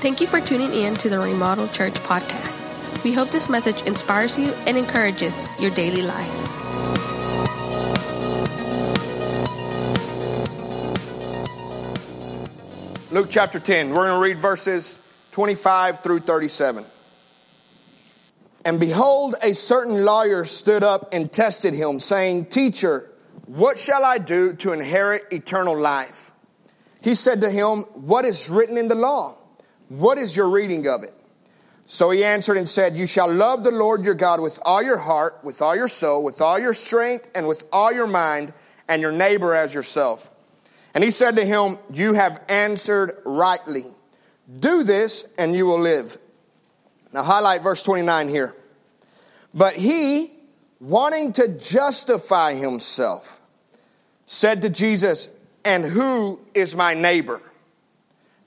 Thank you for tuning in to the Remodel Church podcast. We hope this message inspires you and encourages your daily life. Luke chapter 10. We're going to read verses 25 through 37. And behold, a certain lawyer stood up and tested him, saying, Teacher, what shall I do to inherit eternal life? He said to him, What is written in the law? What is your reading of it? So he answered and said, You shall love the Lord your God with all your heart, with all your soul, with all your strength, and with all your mind, and your neighbor as yourself. And he said to him, You have answered rightly. Do this, and you will live. Now, highlight verse 29 here. But he, wanting to justify himself, said to Jesus, And who is my neighbor?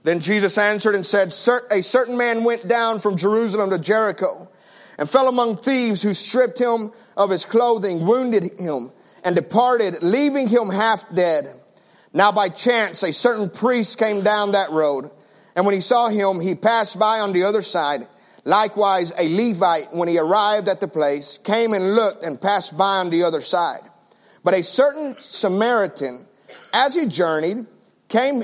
Then Jesus answered and said, A certain man went down from Jerusalem to Jericho and fell among thieves who stripped him of his clothing, wounded him, and departed, leaving him half dead. Now by chance, a certain priest came down that road, and when he saw him, he passed by on the other side. Likewise, a Levite, when he arrived at the place, came and looked and passed by on the other side. But a certain Samaritan, as he journeyed, came,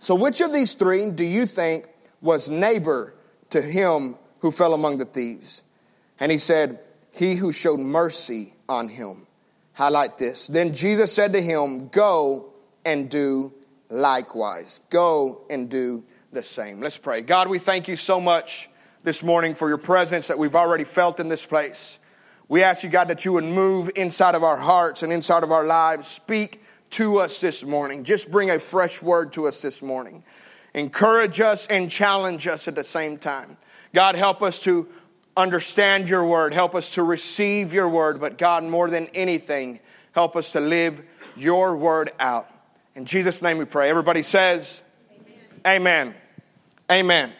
So, which of these three do you think was neighbor to him who fell among the thieves? And he said, He who showed mercy on him. Highlight this. Then Jesus said to him, Go and do likewise. Go and do the same. Let's pray. God, we thank you so much this morning for your presence that we've already felt in this place. We ask you, God, that you would move inside of our hearts and inside of our lives. Speak to us this morning. Just bring a fresh word to us this morning. Encourage us and challenge us at the same time. God, help us to understand your word. Help us to receive your word. But God, more than anything, help us to live your word out. In Jesus' name we pray. Everybody says, Amen. Amen. Amen.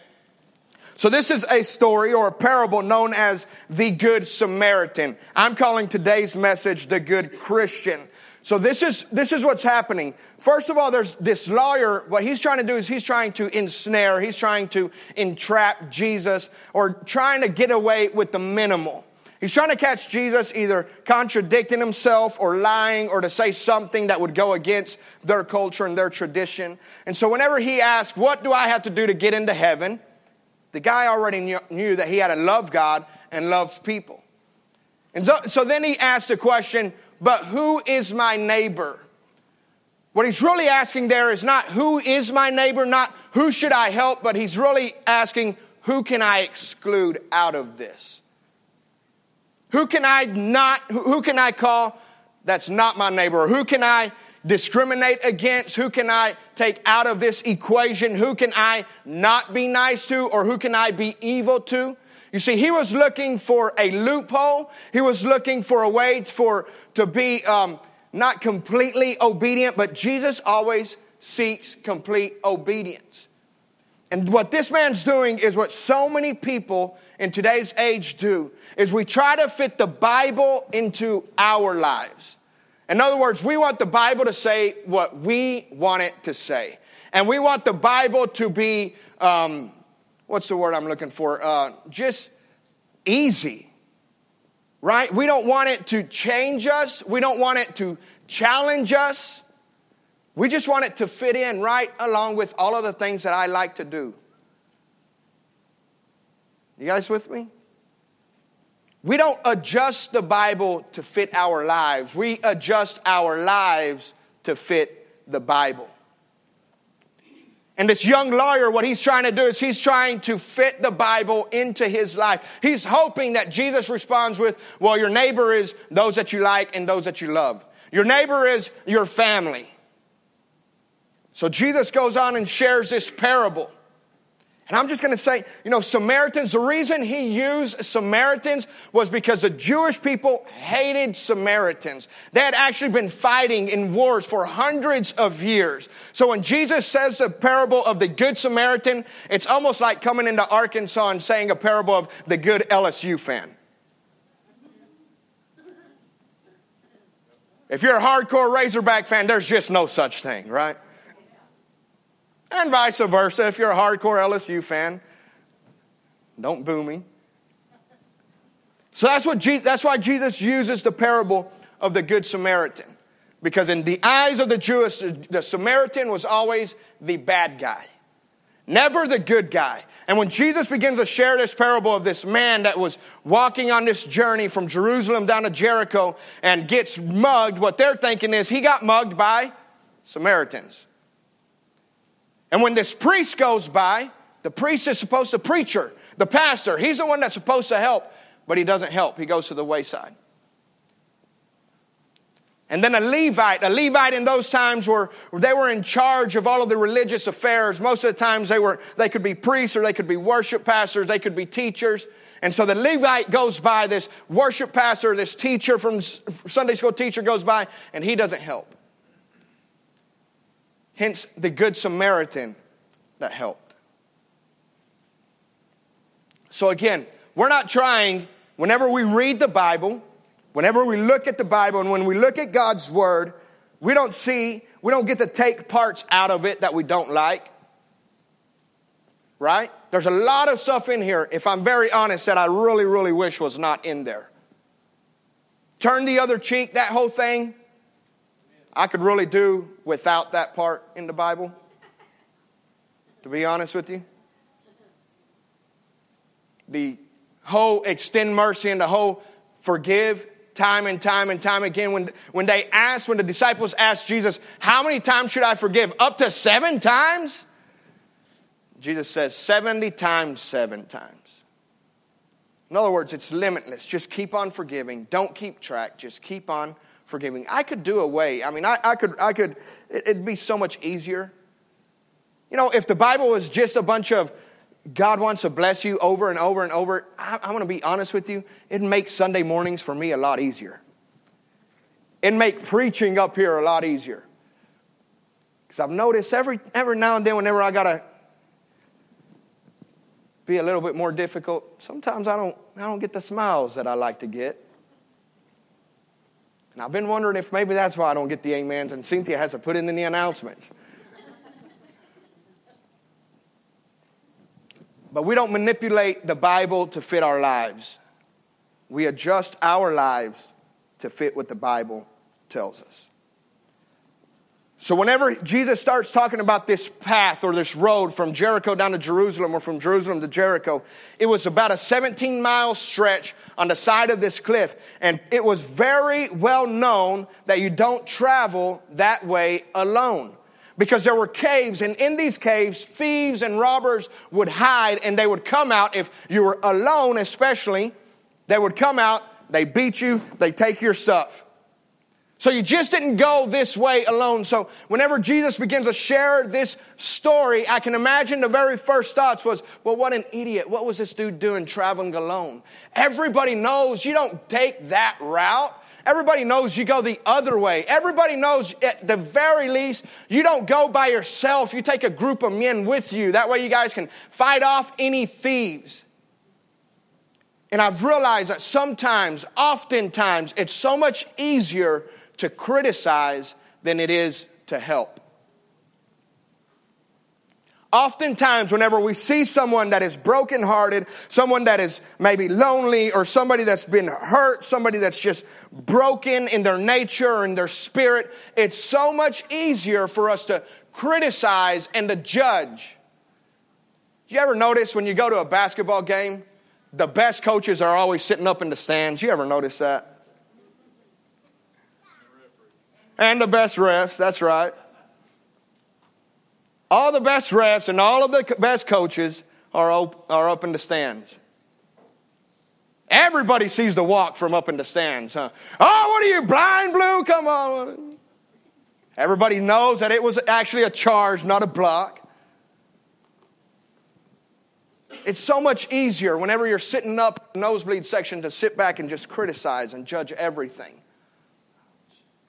So this is a story or a parable known as the Good Samaritan. I'm calling today's message the Good Christian. So this is, this is what's happening. First of all, there's this lawyer. What he's trying to do is he's trying to ensnare, he's trying to entrap Jesus or trying to get away with the minimal. He's trying to catch Jesus either contradicting himself or lying or to say something that would go against their culture and their tradition. And so whenever he asked, what do I have to do to get into heaven? The guy already knew, that he had to love God and love people. And so, so then he asked the question, but who is my neighbor? What he's really asking there is not who is my neighbor, not who should I help, but he's really asking who can I exclude out of this? Who can I not, who can I call that's not my neighbor? Or who can I discriminate against? Who can I take out of this equation? Who can I not be nice to? Or who can I be evil to? You see, he was looking for a loophole. He was looking for a way for, to be, um, not completely obedient, but Jesus always seeks complete obedience. And what this man's doing is what so many people in today's age do, is we try to fit the Bible into our lives. In other words, we want the Bible to say what we want it to say. And we want the Bible to be, um, what's the word I'm looking for? Uh, just easy. Right? We don't want it to change us. We don't want it to challenge us. We just want it to fit in right along with all of the things that I like to do. You guys with me? We don't adjust the Bible to fit our lives. We adjust our lives to fit the Bible. And this young lawyer, what he's trying to do is he's trying to fit the Bible into his life. He's hoping that Jesus responds with, well, your neighbor is those that you like and those that you love. Your neighbor is your family. So Jesus goes on and shares this parable. And I'm just going to say, you know, Samaritans, the reason he used Samaritans was because the Jewish people hated Samaritans. They had actually been fighting in wars for hundreds of years. So when Jesus says the parable of the Good Samaritan, it's almost like coming into Arkansas and saying a parable of the good LSU fan. If you're a hardcore Razorback fan, there's just no such thing, right? And vice versa. If you're a hardcore LSU fan, don't boo me. So that's, what Je- that's why Jesus uses the parable of the Good Samaritan. Because in the eyes of the Jewish, the Samaritan was always the bad guy, never the good guy. And when Jesus begins to share this parable of this man that was walking on this journey from Jerusalem down to Jericho and gets mugged, what they're thinking is he got mugged by Samaritans. And when this priest goes by, the priest is supposed to preacher, the pastor, he's the one that's supposed to help, but he doesn't help. He goes to the wayside. And then a Levite, a Levite in those times were, they were in charge of all of the religious affairs. Most of the times they were, they could be priests or they could be worship pastors, they could be teachers. And so the Levite goes by, this worship pastor, this teacher from Sunday school teacher goes by, and he doesn't help. Hence the Good Samaritan that helped. So again, we're not trying, whenever we read the Bible, whenever we look at the Bible, and when we look at God's Word, we don't see, we don't get to take parts out of it that we don't like. Right? There's a lot of stuff in here, if I'm very honest, that I really, really wish was not in there. Turn the other cheek, that whole thing, I could really do without that part in the Bible, to be honest with you. The whole extend mercy and the whole forgive time and time and time again. When, when they asked, when the disciples asked Jesus, How many times should I forgive? Up to seven times? Jesus says 70 times seven times. In other words, it's limitless. Just keep on forgiving. Don't keep track. Just keep on forgiving. I could do away. I mean, I, I could, I could, it'd be so much easier. You know, if the Bible was just a bunch of God wants to bless you over and over and over, I, I'm going to be honest with you, it'd make Sunday mornings for me a lot easier. It'd make preaching up here a lot easier. Because I've noticed every, every now and then, whenever I got to be a little bit more difficult, sometimes I don't, I don't get the smiles that I like to get. And I've been wondering if maybe that's why I don't get the amens, and Cynthia has to put in the announcements. But we don't manipulate the Bible to fit our lives. We adjust our lives to fit what the Bible tells us. So, whenever Jesus starts talking about this path or this road from Jericho down to Jerusalem or from Jerusalem to Jericho, it was about a 17 mile stretch on the side of this cliff. And it was very well known that you don't travel that way alone. Because there were caves, and in these caves, thieves and robbers would hide, and they would come out if you were alone, especially. They would come out, they beat you, they take your stuff. So you just didn't go this way alone. So whenever Jesus begins to share this story, I can imagine the very first thoughts was, well, what an idiot. What was this dude doing traveling alone? Everybody knows you don't take that route. Everybody knows you go the other way. Everybody knows at the very least you don't go by yourself. You take a group of men with you. That way you guys can fight off any thieves. And I've realized that sometimes, oftentimes, it's so much easier to criticize than it is to help. Oftentimes, whenever we see someone that is brokenhearted, someone that is maybe lonely, or somebody that's been hurt, somebody that's just broken in their nature in their spirit, it's so much easier for us to criticize and to judge. You ever notice when you go to a basketball game, the best coaches are always sitting up in the stands? You ever notice that? And the best refs, that's right. All the best refs and all of the best coaches are, op- are up in the stands. Everybody sees the walk from up in the stands, huh? Oh, what are you, blind blue? Come on. Everybody knows that it was actually a charge, not a block. It's so much easier whenever you're sitting up nosebleed section to sit back and just criticize and judge everything.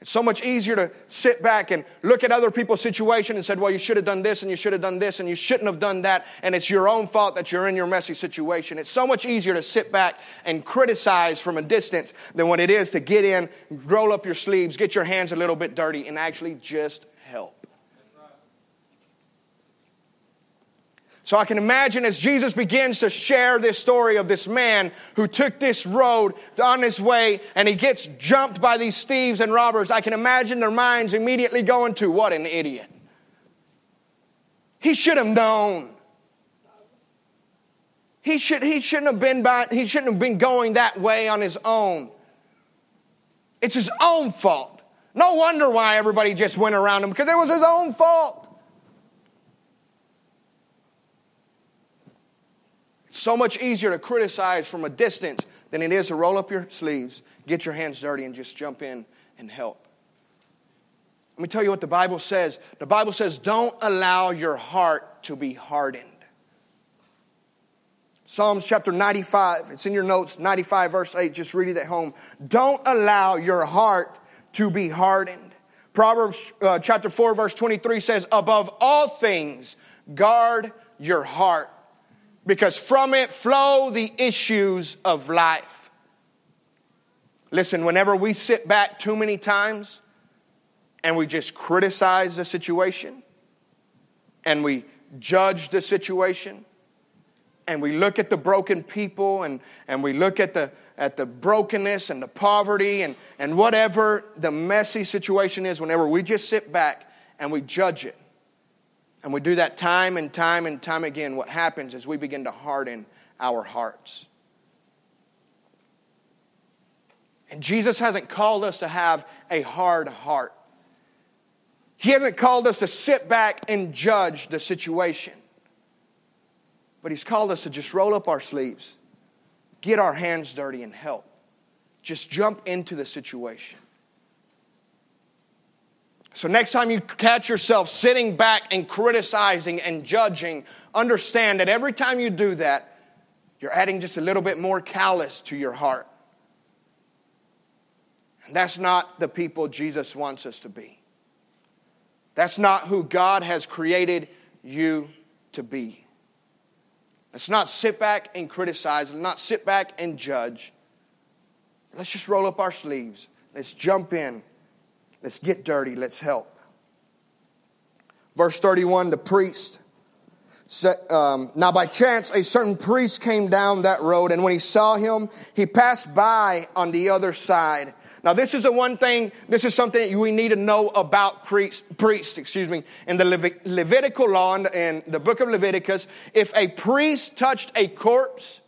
It's so much easier to sit back and look at other people's situation and said, well, you should have done this and you should have done this and you shouldn't have done that and it's your own fault that you're in your messy situation. It's so much easier to sit back and criticize from a distance than what it is to get in, roll up your sleeves, get your hands a little bit dirty and actually just help. So I can imagine as Jesus begins to share this story of this man who took this road on his way and he gets jumped by these thieves and robbers, I can imagine their minds immediately going to, what an idiot. He should have known. He, should, he, shouldn't have been by, he shouldn't have been going that way on his own. It's his own fault. No wonder why everybody just went around him because it was his own fault. So much easier to criticize from a distance than it is to roll up your sleeves, get your hands dirty, and just jump in and help. Let me tell you what the Bible says. The Bible says, don't allow your heart to be hardened. Psalms chapter 95, it's in your notes, 95 verse 8, just read it at home. Don't allow your heart to be hardened. Proverbs uh, chapter 4 verse 23 says, above all things, guard your heart because from it flow the issues of life. Listen, whenever we sit back too many times and we just criticize the situation and we judge the situation and we look at the broken people and, and we look at the, at the brokenness and the poverty and, and whatever the messy situation is, whenever we just sit back and we judge it, and we do that time and time and time again. What happens is we begin to harden our hearts. And Jesus hasn't called us to have a hard heart. He hasn't called us to sit back and judge the situation. But He's called us to just roll up our sleeves, get our hands dirty, and help. Just jump into the situation. So, next time you catch yourself sitting back and criticizing and judging, understand that every time you do that, you're adding just a little bit more callous to your heart. And that's not the people Jesus wants us to be. That's not who God has created you to be. Let's not sit back and criticize, let's not sit back and judge. Let's just roll up our sleeves. Let's jump in Let's get dirty. Let's help. Verse 31 the priest um, Now by chance, a certain priest came down that road, and when he saw him, he passed by on the other side. Now, this is the one thing, this is something we need to know about priests, priest, excuse me. In the Levitical law, in the book of Leviticus, if a priest touched a corpse,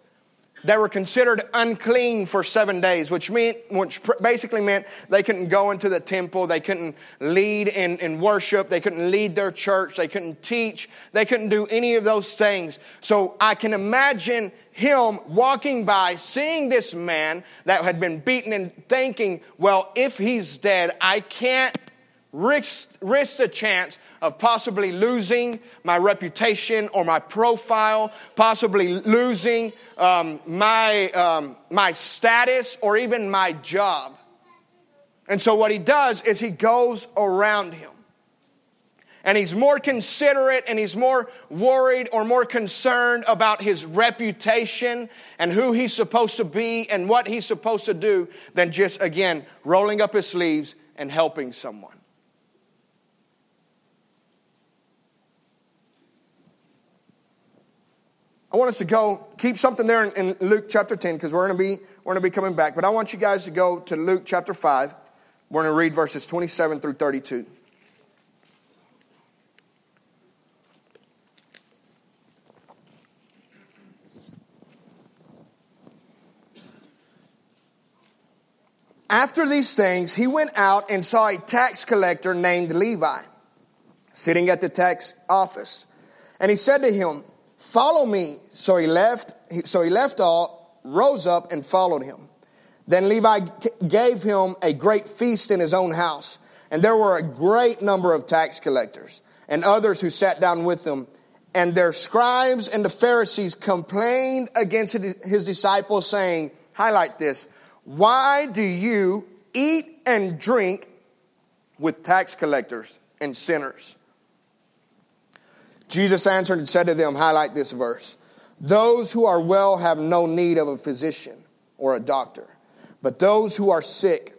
they were considered unclean for seven days, which meant, which basically meant they couldn't go into the temple, they couldn't lead in, in worship, they couldn't lead their church, they couldn't teach, they couldn't do any of those things. So I can imagine him walking by, seeing this man that had been beaten and thinking, well, if he's dead, I can't risk, risk the chance of possibly losing my reputation or my profile, possibly losing um, my, um, my status or even my job. And so what he does is he goes around him. And he's more considerate and he's more worried or more concerned about his reputation and who he's supposed to be and what he's supposed to do than just, again, rolling up his sleeves and helping someone. I want us to go, keep something there in, in Luke chapter 10 because we're going to be we're going to be coming back. But I want you guys to go to Luke chapter 5. We're going to read verses 27 through 32. After these things, he went out and saw a tax collector named Levi sitting at the tax office. And he said to him, Follow me. So he left, so he left all, rose up and followed him. Then Levi gave him a great feast in his own house. And there were a great number of tax collectors and others who sat down with him And their scribes and the Pharisees complained against his disciples, saying, highlight this, why do you eat and drink with tax collectors and sinners? Jesus answered and said to them, highlight this verse, those who are well have no need of a physician or a doctor, but those who are sick,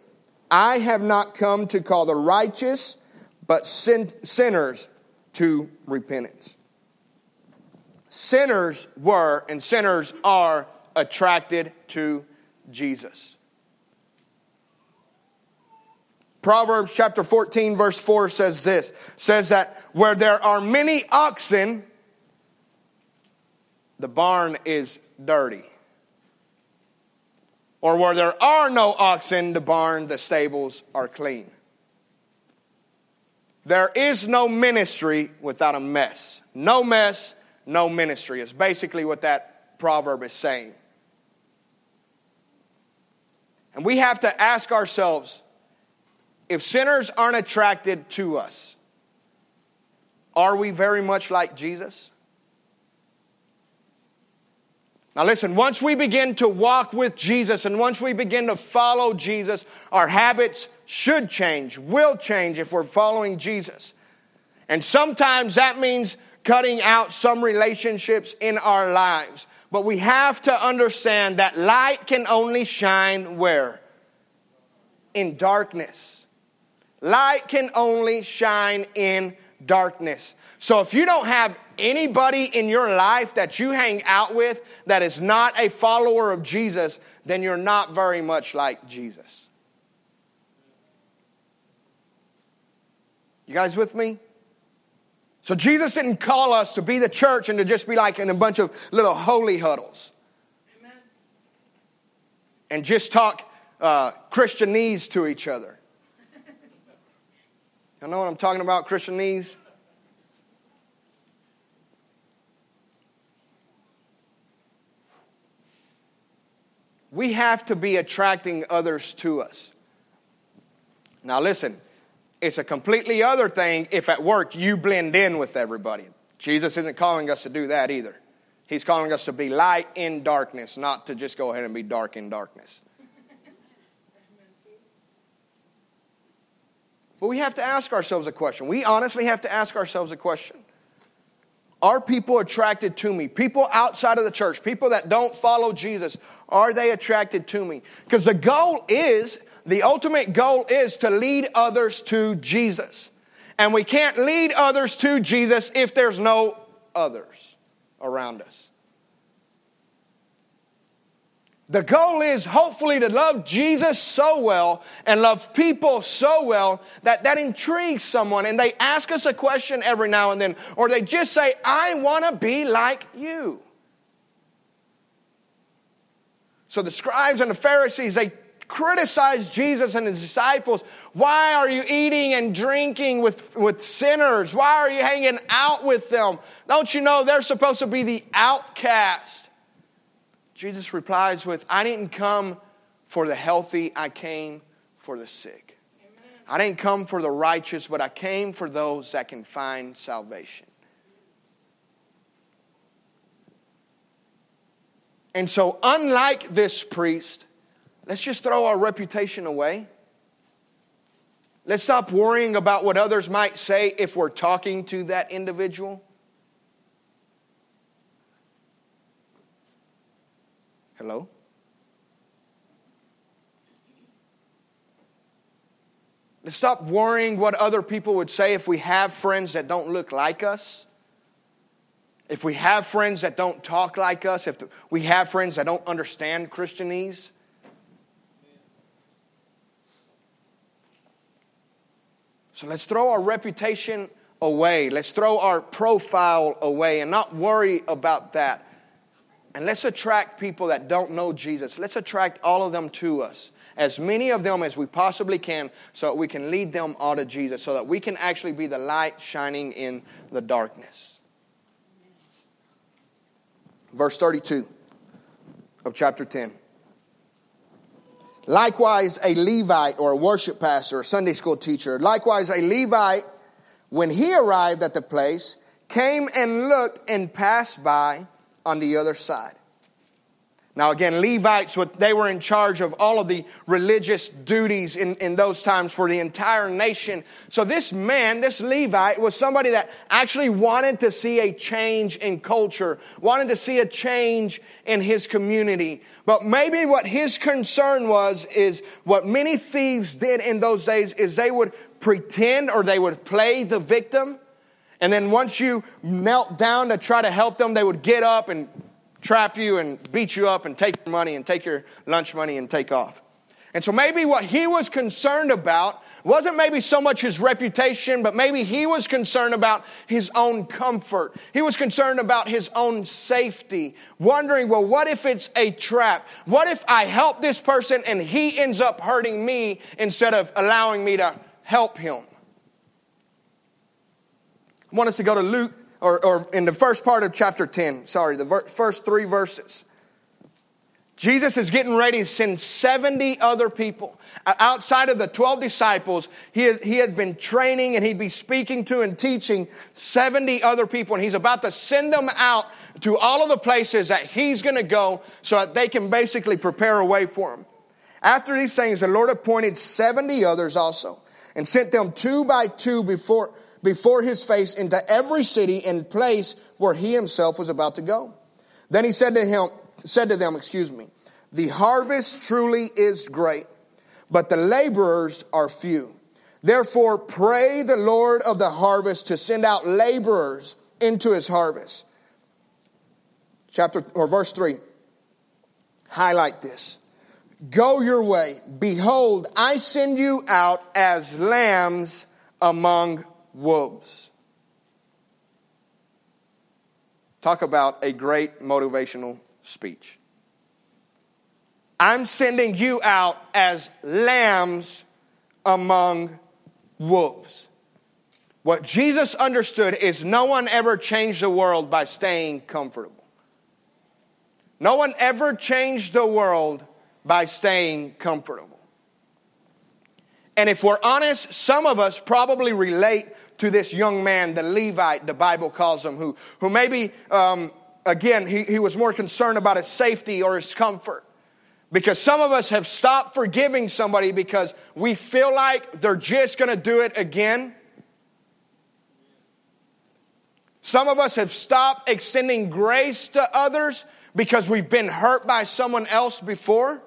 I have not come to call the righteous, but sin- sinners to repentance. Sinners were and sinners are attracted to Jesus. Proverbs chapter 14 verse 4 says this, says that where there are many oxen, the barn is dirty. Or where there are no oxen, the barn, the stables are clean. There is no ministry without a mess. No mess, no ministry is basically what that proverb is saying. And we have to ask ourselves if sinners aren't attracted to us, are we very much like Jesus? Now, listen, once we begin to walk with Jesus and once we begin to follow Jesus, our habits should change, will change if we're following Jesus. And sometimes that means cutting out some relationships in our lives. But we have to understand that light can only shine where? In darkness. Light can only shine in darkness. So if you don't have anybody in your life that you hang out with that is not a follower of Jesus, then you're not very much like Jesus. You guys with me? So Jesus didn't call us to be the church and to just be like in a bunch of little holy huddles. Amen. And just talk uh, Christianese to each other. You know what I'm talking about, Christianese? We have to be attracting others to us. Now, listen, it's a completely other thing if at work you blend in with everybody. Jesus isn't calling us to do that either. He's calling us to be light in darkness, not to just go ahead and be dark in darkness. But we have to ask ourselves a question. We honestly have to ask ourselves a question. Are people attracted to me? People outside of the church, people that don't follow Jesus, are they attracted to me? Because the goal is the ultimate goal is to lead others to Jesus. And we can't lead others to Jesus if there's no others around us. The goal is hopefully to love Jesus so well and love people so well that that intrigues someone and they ask us a question every now and then or they just say, I want to be like you. So the scribes and the Pharisees, they criticized Jesus and his disciples. Why are you eating and drinking with, with sinners? Why are you hanging out with them? Don't you know they're supposed to be the outcast? Jesus replies with, I didn't come for the healthy, I came for the sick. Amen. I didn't come for the righteous, but I came for those that can find salvation. And so, unlike this priest, Let's just throw our reputation away. Let's stop worrying about what others might say if we're talking to that individual. Hello? Let's stop worrying what other people would say if we have friends that don't look like us. If we have friends that don't talk like us. If we have friends that don't understand Christianese. So let's throw our reputation away. Let's throw our profile away and not worry about that. And let's attract people that don't know Jesus. Let's attract all of them to us. As many of them as we possibly can so that we can lead them all to Jesus, so that we can actually be the light shining in the darkness. Verse 32 of chapter 10. Likewise, a Levite or a worship pastor, a Sunday school teacher, likewise, a Levite, when he arrived at the place, came and looked and passed by on the other side. Now, again, Levites, they were in charge of all of the religious duties in, in those times for the entire nation. So this man, this Levite, was somebody that actually wanted to see a change in culture, wanted to see a change in his community. But maybe what his concern was is what many thieves did in those days is they would pretend or they would play the victim. And then once you knelt down to try to help them, they would get up and trap you and beat you up and take your money and take your lunch money and take off. And so maybe what he was concerned about wasn't maybe so much his reputation, but maybe he was concerned about his own comfort. He was concerned about his own safety, wondering, well, what if it's a trap? What if I help this person and he ends up hurting me instead of allowing me to help him? Want us to go to Luke or, or in the first part of chapter 10, sorry, the ver- first three verses. Jesus is getting ready to send 70 other people. Outside of the 12 disciples, he had, he had been training and he'd be speaking to and teaching 70 other people. And he's about to send them out to all of the places that he's going to go so that they can basically prepare a way for him. After these things, the Lord appointed 70 others also and sent them two by two before, before his face into every city and place where he himself was about to go. Then he said to him, said to them, excuse me, the harvest truly is great, but the laborers are few. Therefore, pray the Lord of the harvest to send out laborers into his harvest. Chapter or verse 3. Highlight this. Go your way. Behold, I send you out as lambs among wolves. Talk about a great motivational speech. I'm sending you out as lambs among wolves. What Jesus understood is no one ever changed the world by staying comfortable. No one ever changed the world by staying comfortable. And if we're honest, some of us probably relate to this young man, the Levite, the Bible calls him, who, who maybe, um, again, he, he was more concerned about his safety or his comfort. Because some of us have stopped forgiving somebody because we feel like they're just going to do it again. Some of us have stopped extending grace to others because we've been hurt by someone else before.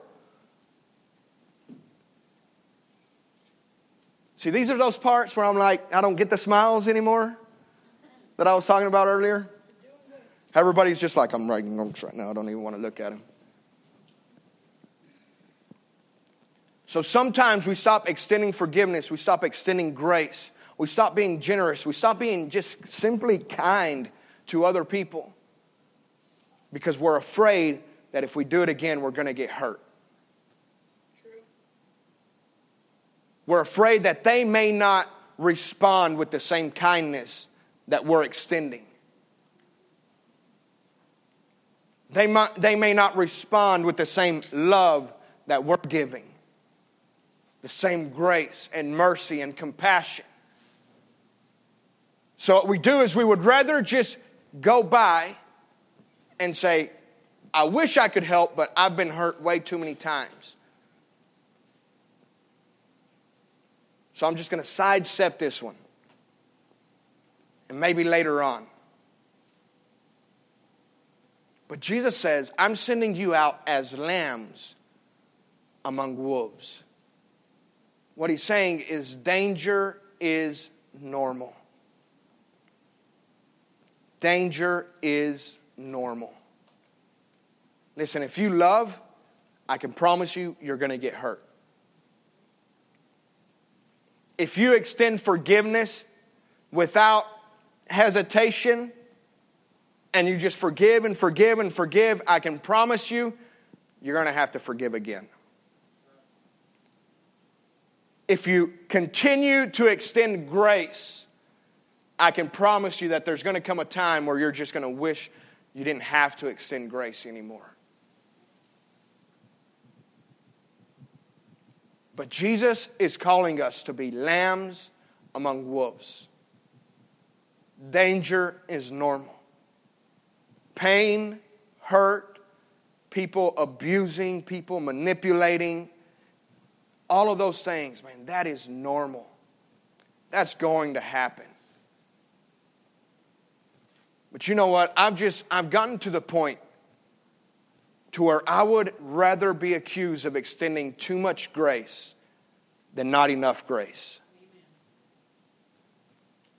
See, these are those parts where I'm like, I don't get the smiles anymore that I was talking about earlier. Everybody's just like, I'm writing notes right now. I don't even want to look at them. So sometimes we stop extending forgiveness. We stop extending grace. We stop being generous. We stop being just simply kind to other people because we're afraid that if we do it again, we're going to get hurt. We're afraid that they may not respond with the same kindness that we're extending. They, might, they may not respond with the same love that we're giving, the same grace and mercy and compassion. So, what we do is we would rather just go by and say, I wish I could help, but I've been hurt way too many times. So I'm just going to sidestep this one. And maybe later on. But Jesus says, I'm sending you out as lambs among wolves. What he's saying is danger is normal. Danger is normal. Listen, if you love, I can promise you, you're going to get hurt if you extend forgiveness without hesitation and you just forgive and forgive and forgive, I can promise you, you're going to have to forgive again. If you continue to extend grace, I can promise you that there's going to come a time where you're just going to wish you didn't have to extend grace anymore. But Jesus is calling us to be lambs among wolves. danger is normal. Pain, hurt, people abusing, people manipulating, all of those things, man, that is normal. That's going to happen. But you know what? I've just I've gotten to the point to where I would rather be accused of extending too much grace than not enough grace.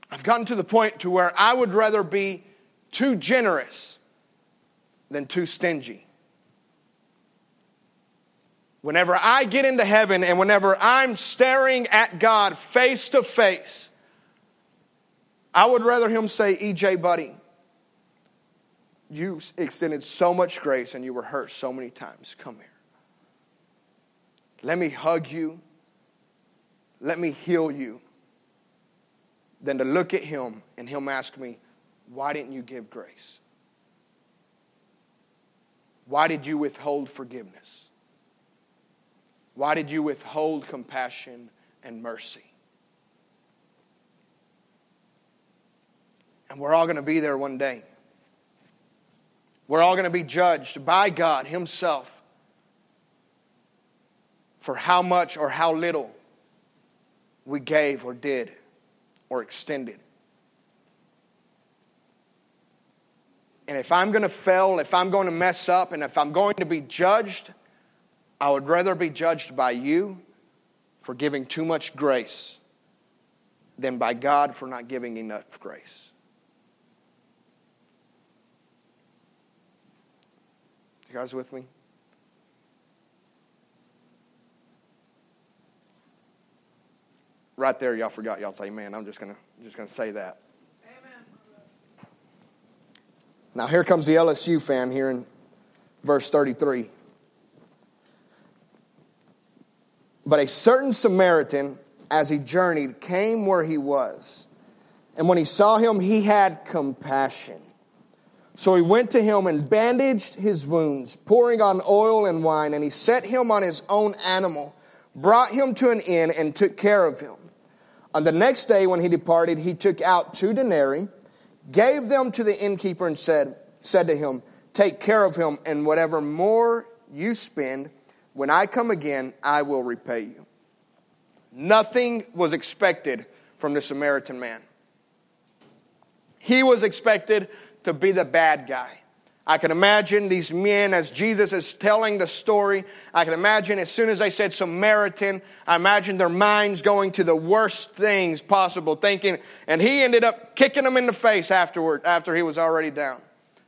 I've gotten to the point to where I would rather be too generous than too stingy. Whenever I get into heaven and whenever I'm staring at God face to face, I would rather Him say, EJ, buddy, you extended so much grace and you were hurt so many times. Come here. Let me hug you. Let me heal you. Than to look at Him and Him ask me, Why didn't you give grace? Why did you withhold forgiveness? Why did you withhold compassion and mercy? And we're all going to be there one day. We're all going to be judged by God Himself for how much or how little we gave or did or extended. And if I'm going to fail, if I'm going to mess up, and if I'm going to be judged, I would rather be judged by you for giving too much grace than by God for not giving enough grace. You guys with me? Right there, y'all forgot. Y'all say, "Man, I'm just gonna, just gonna say that." Amen. Now here comes the LSU fan here in verse 33. But a certain Samaritan, as he journeyed, came where he was. And when he saw him, he had compassion. So he went to him and bandaged his wounds, pouring on oil and wine, and he set him on his own animal, brought him to an inn, and took care of him. On the next day, when he departed, he took out two denarii, gave them to the innkeeper, and said, said to him, Take care of him, and whatever more you spend, when I come again, I will repay you. Nothing was expected from the Samaritan man. He was expected to be the bad guy. I can imagine these men as Jesus is telling the story. I can imagine as soon as they said Samaritan, I imagine their minds going to the worst things possible, thinking, and he ended up kicking them in the face afterward, after he was already down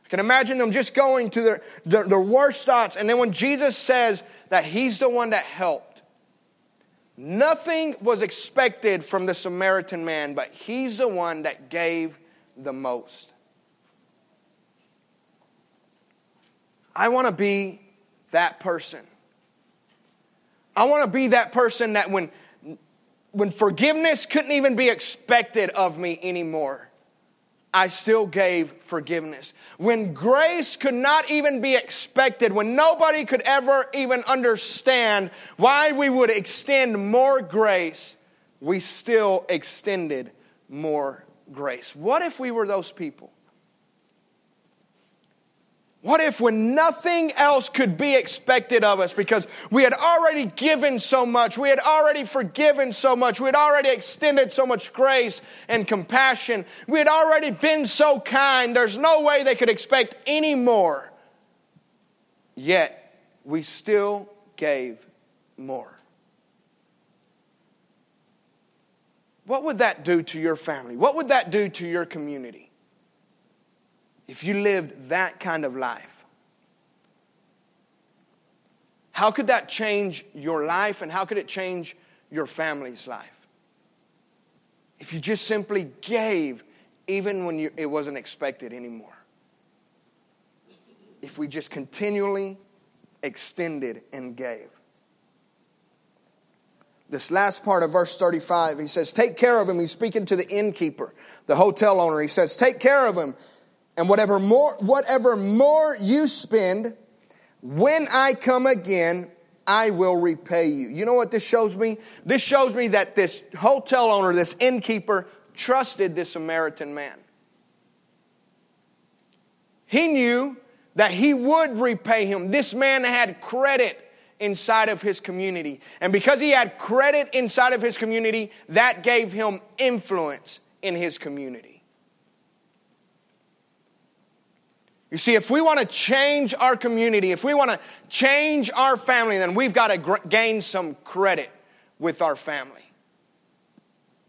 I can imagine them just going to their, their, their, worst thoughts. And then when Jesus says that he's the one that helped, nothing was expected from the Samaritan man, but he's the one that gave the most. I want to be that person. I want to be that person that when, when forgiveness couldn't even be expected of me anymore I still gave forgiveness. When grace could not even be expected, when nobody could ever even understand why we would extend more grace, we still extended more grace. What if we were those people? What if, when nothing else could be expected of us because we had already given so much, we had already forgiven so much, we had already extended so much grace and compassion, we had already been so kind, there's no way they could expect any more. Yet, we still gave more. What would that do to your family? What would that do to your community? If you lived that kind of life, how could that change your life and how could it change your family's life? If you just simply gave even when you, it wasn't expected anymore. If we just continually extended and gave. This last part of verse 35, he says, Take care of him. He's speaking to the innkeeper, the hotel owner. He says, Take care of him and whatever more, whatever more you spend, when I come again, I will repay you. You know what this shows me? This shows me that this hotel owner, this innkeeper, trusted this Samaritan man. He knew that he would repay him. This man had credit inside of his community. And because he had credit inside of his community, that gave him influence in his community. You see, if we want to change our community, if we want to change our family, then we've got to gr- gain some credit with our family.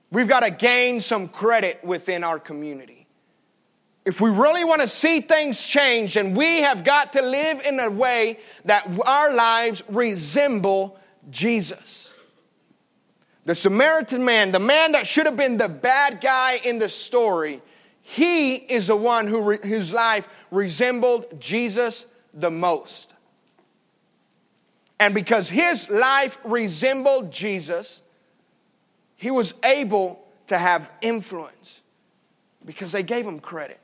We've got to gain some credit within our community. If we really want to see things change, then we have got to live in a way that our lives resemble Jesus. The Samaritan man, the man that should have been the bad guy in the story, he is the one who re, whose life resembled Jesus the most. And because his life resembled Jesus, he was able to have influence because they gave him credit.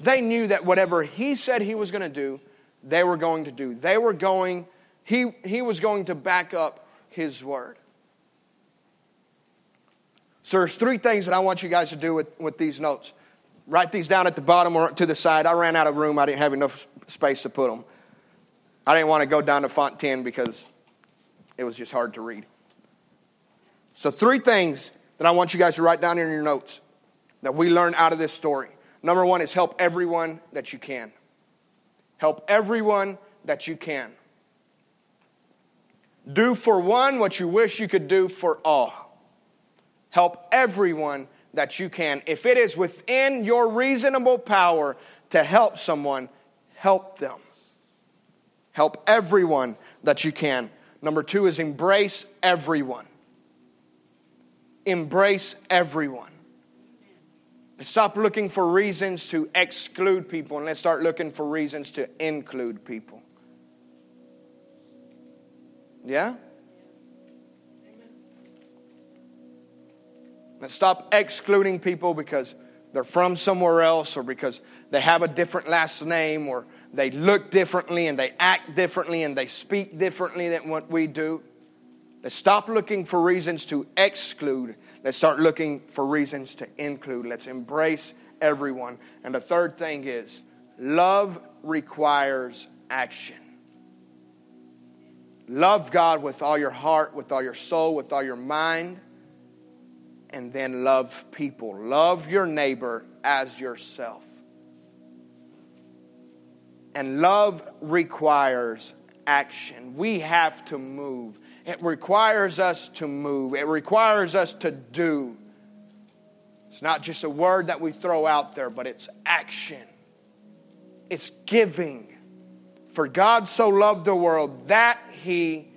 They knew that whatever he said he was going to do, they were going to do. They were going, he, he was going to back up his word. So there's three things that I want you guys to do with, with these notes. Write these down at the bottom or to the side. I ran out of room. I didn't have enough space to put them. I didn't want to go down to font 10 because it was just hard to read. So, three things that I want you guys to write down in your notes that we learned out of this story. Number one is help everyone that you can. Help everyone that you can. Do for one what you wish you could do for all. Help everyone that you can. If it is within your reasonable power to help someone, help them. Help everyone that you can. Number two is embrace everyone. Embrace everyone. Stop looking for reasons to exclude people and let's start looking for reasons to include people. Yeah? Let's stop excluding people because they're from somewhere else or because they have a different last name or they look differently and they act differently and they speak differently than what we do. Let's stop looking for reasons to exclude Let's start looking for reasons to include. Let's embrace everyone. And the third thing is love requires action. Love God with all your heart, with all your soul, with all your mind, and then love people. Love your neighbor as yourself. And love requires action. We have to move. It requires us to move, it requires us to do. It's not just a word that we throw out there, but it's action, it's giving. For God so loved the world that he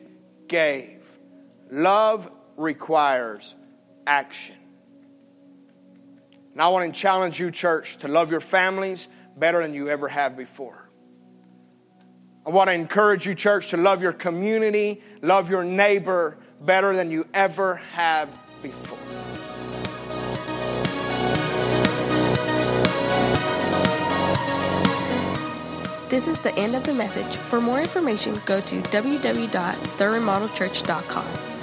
gave. Love requires action. And I want to challenge you, church, to love your families better than you ever have before. I want to encourage you, church, to love your community, love your neighbor better than you ever have before. This is the end of the message. For more information, go to www.theremodelchurch.com.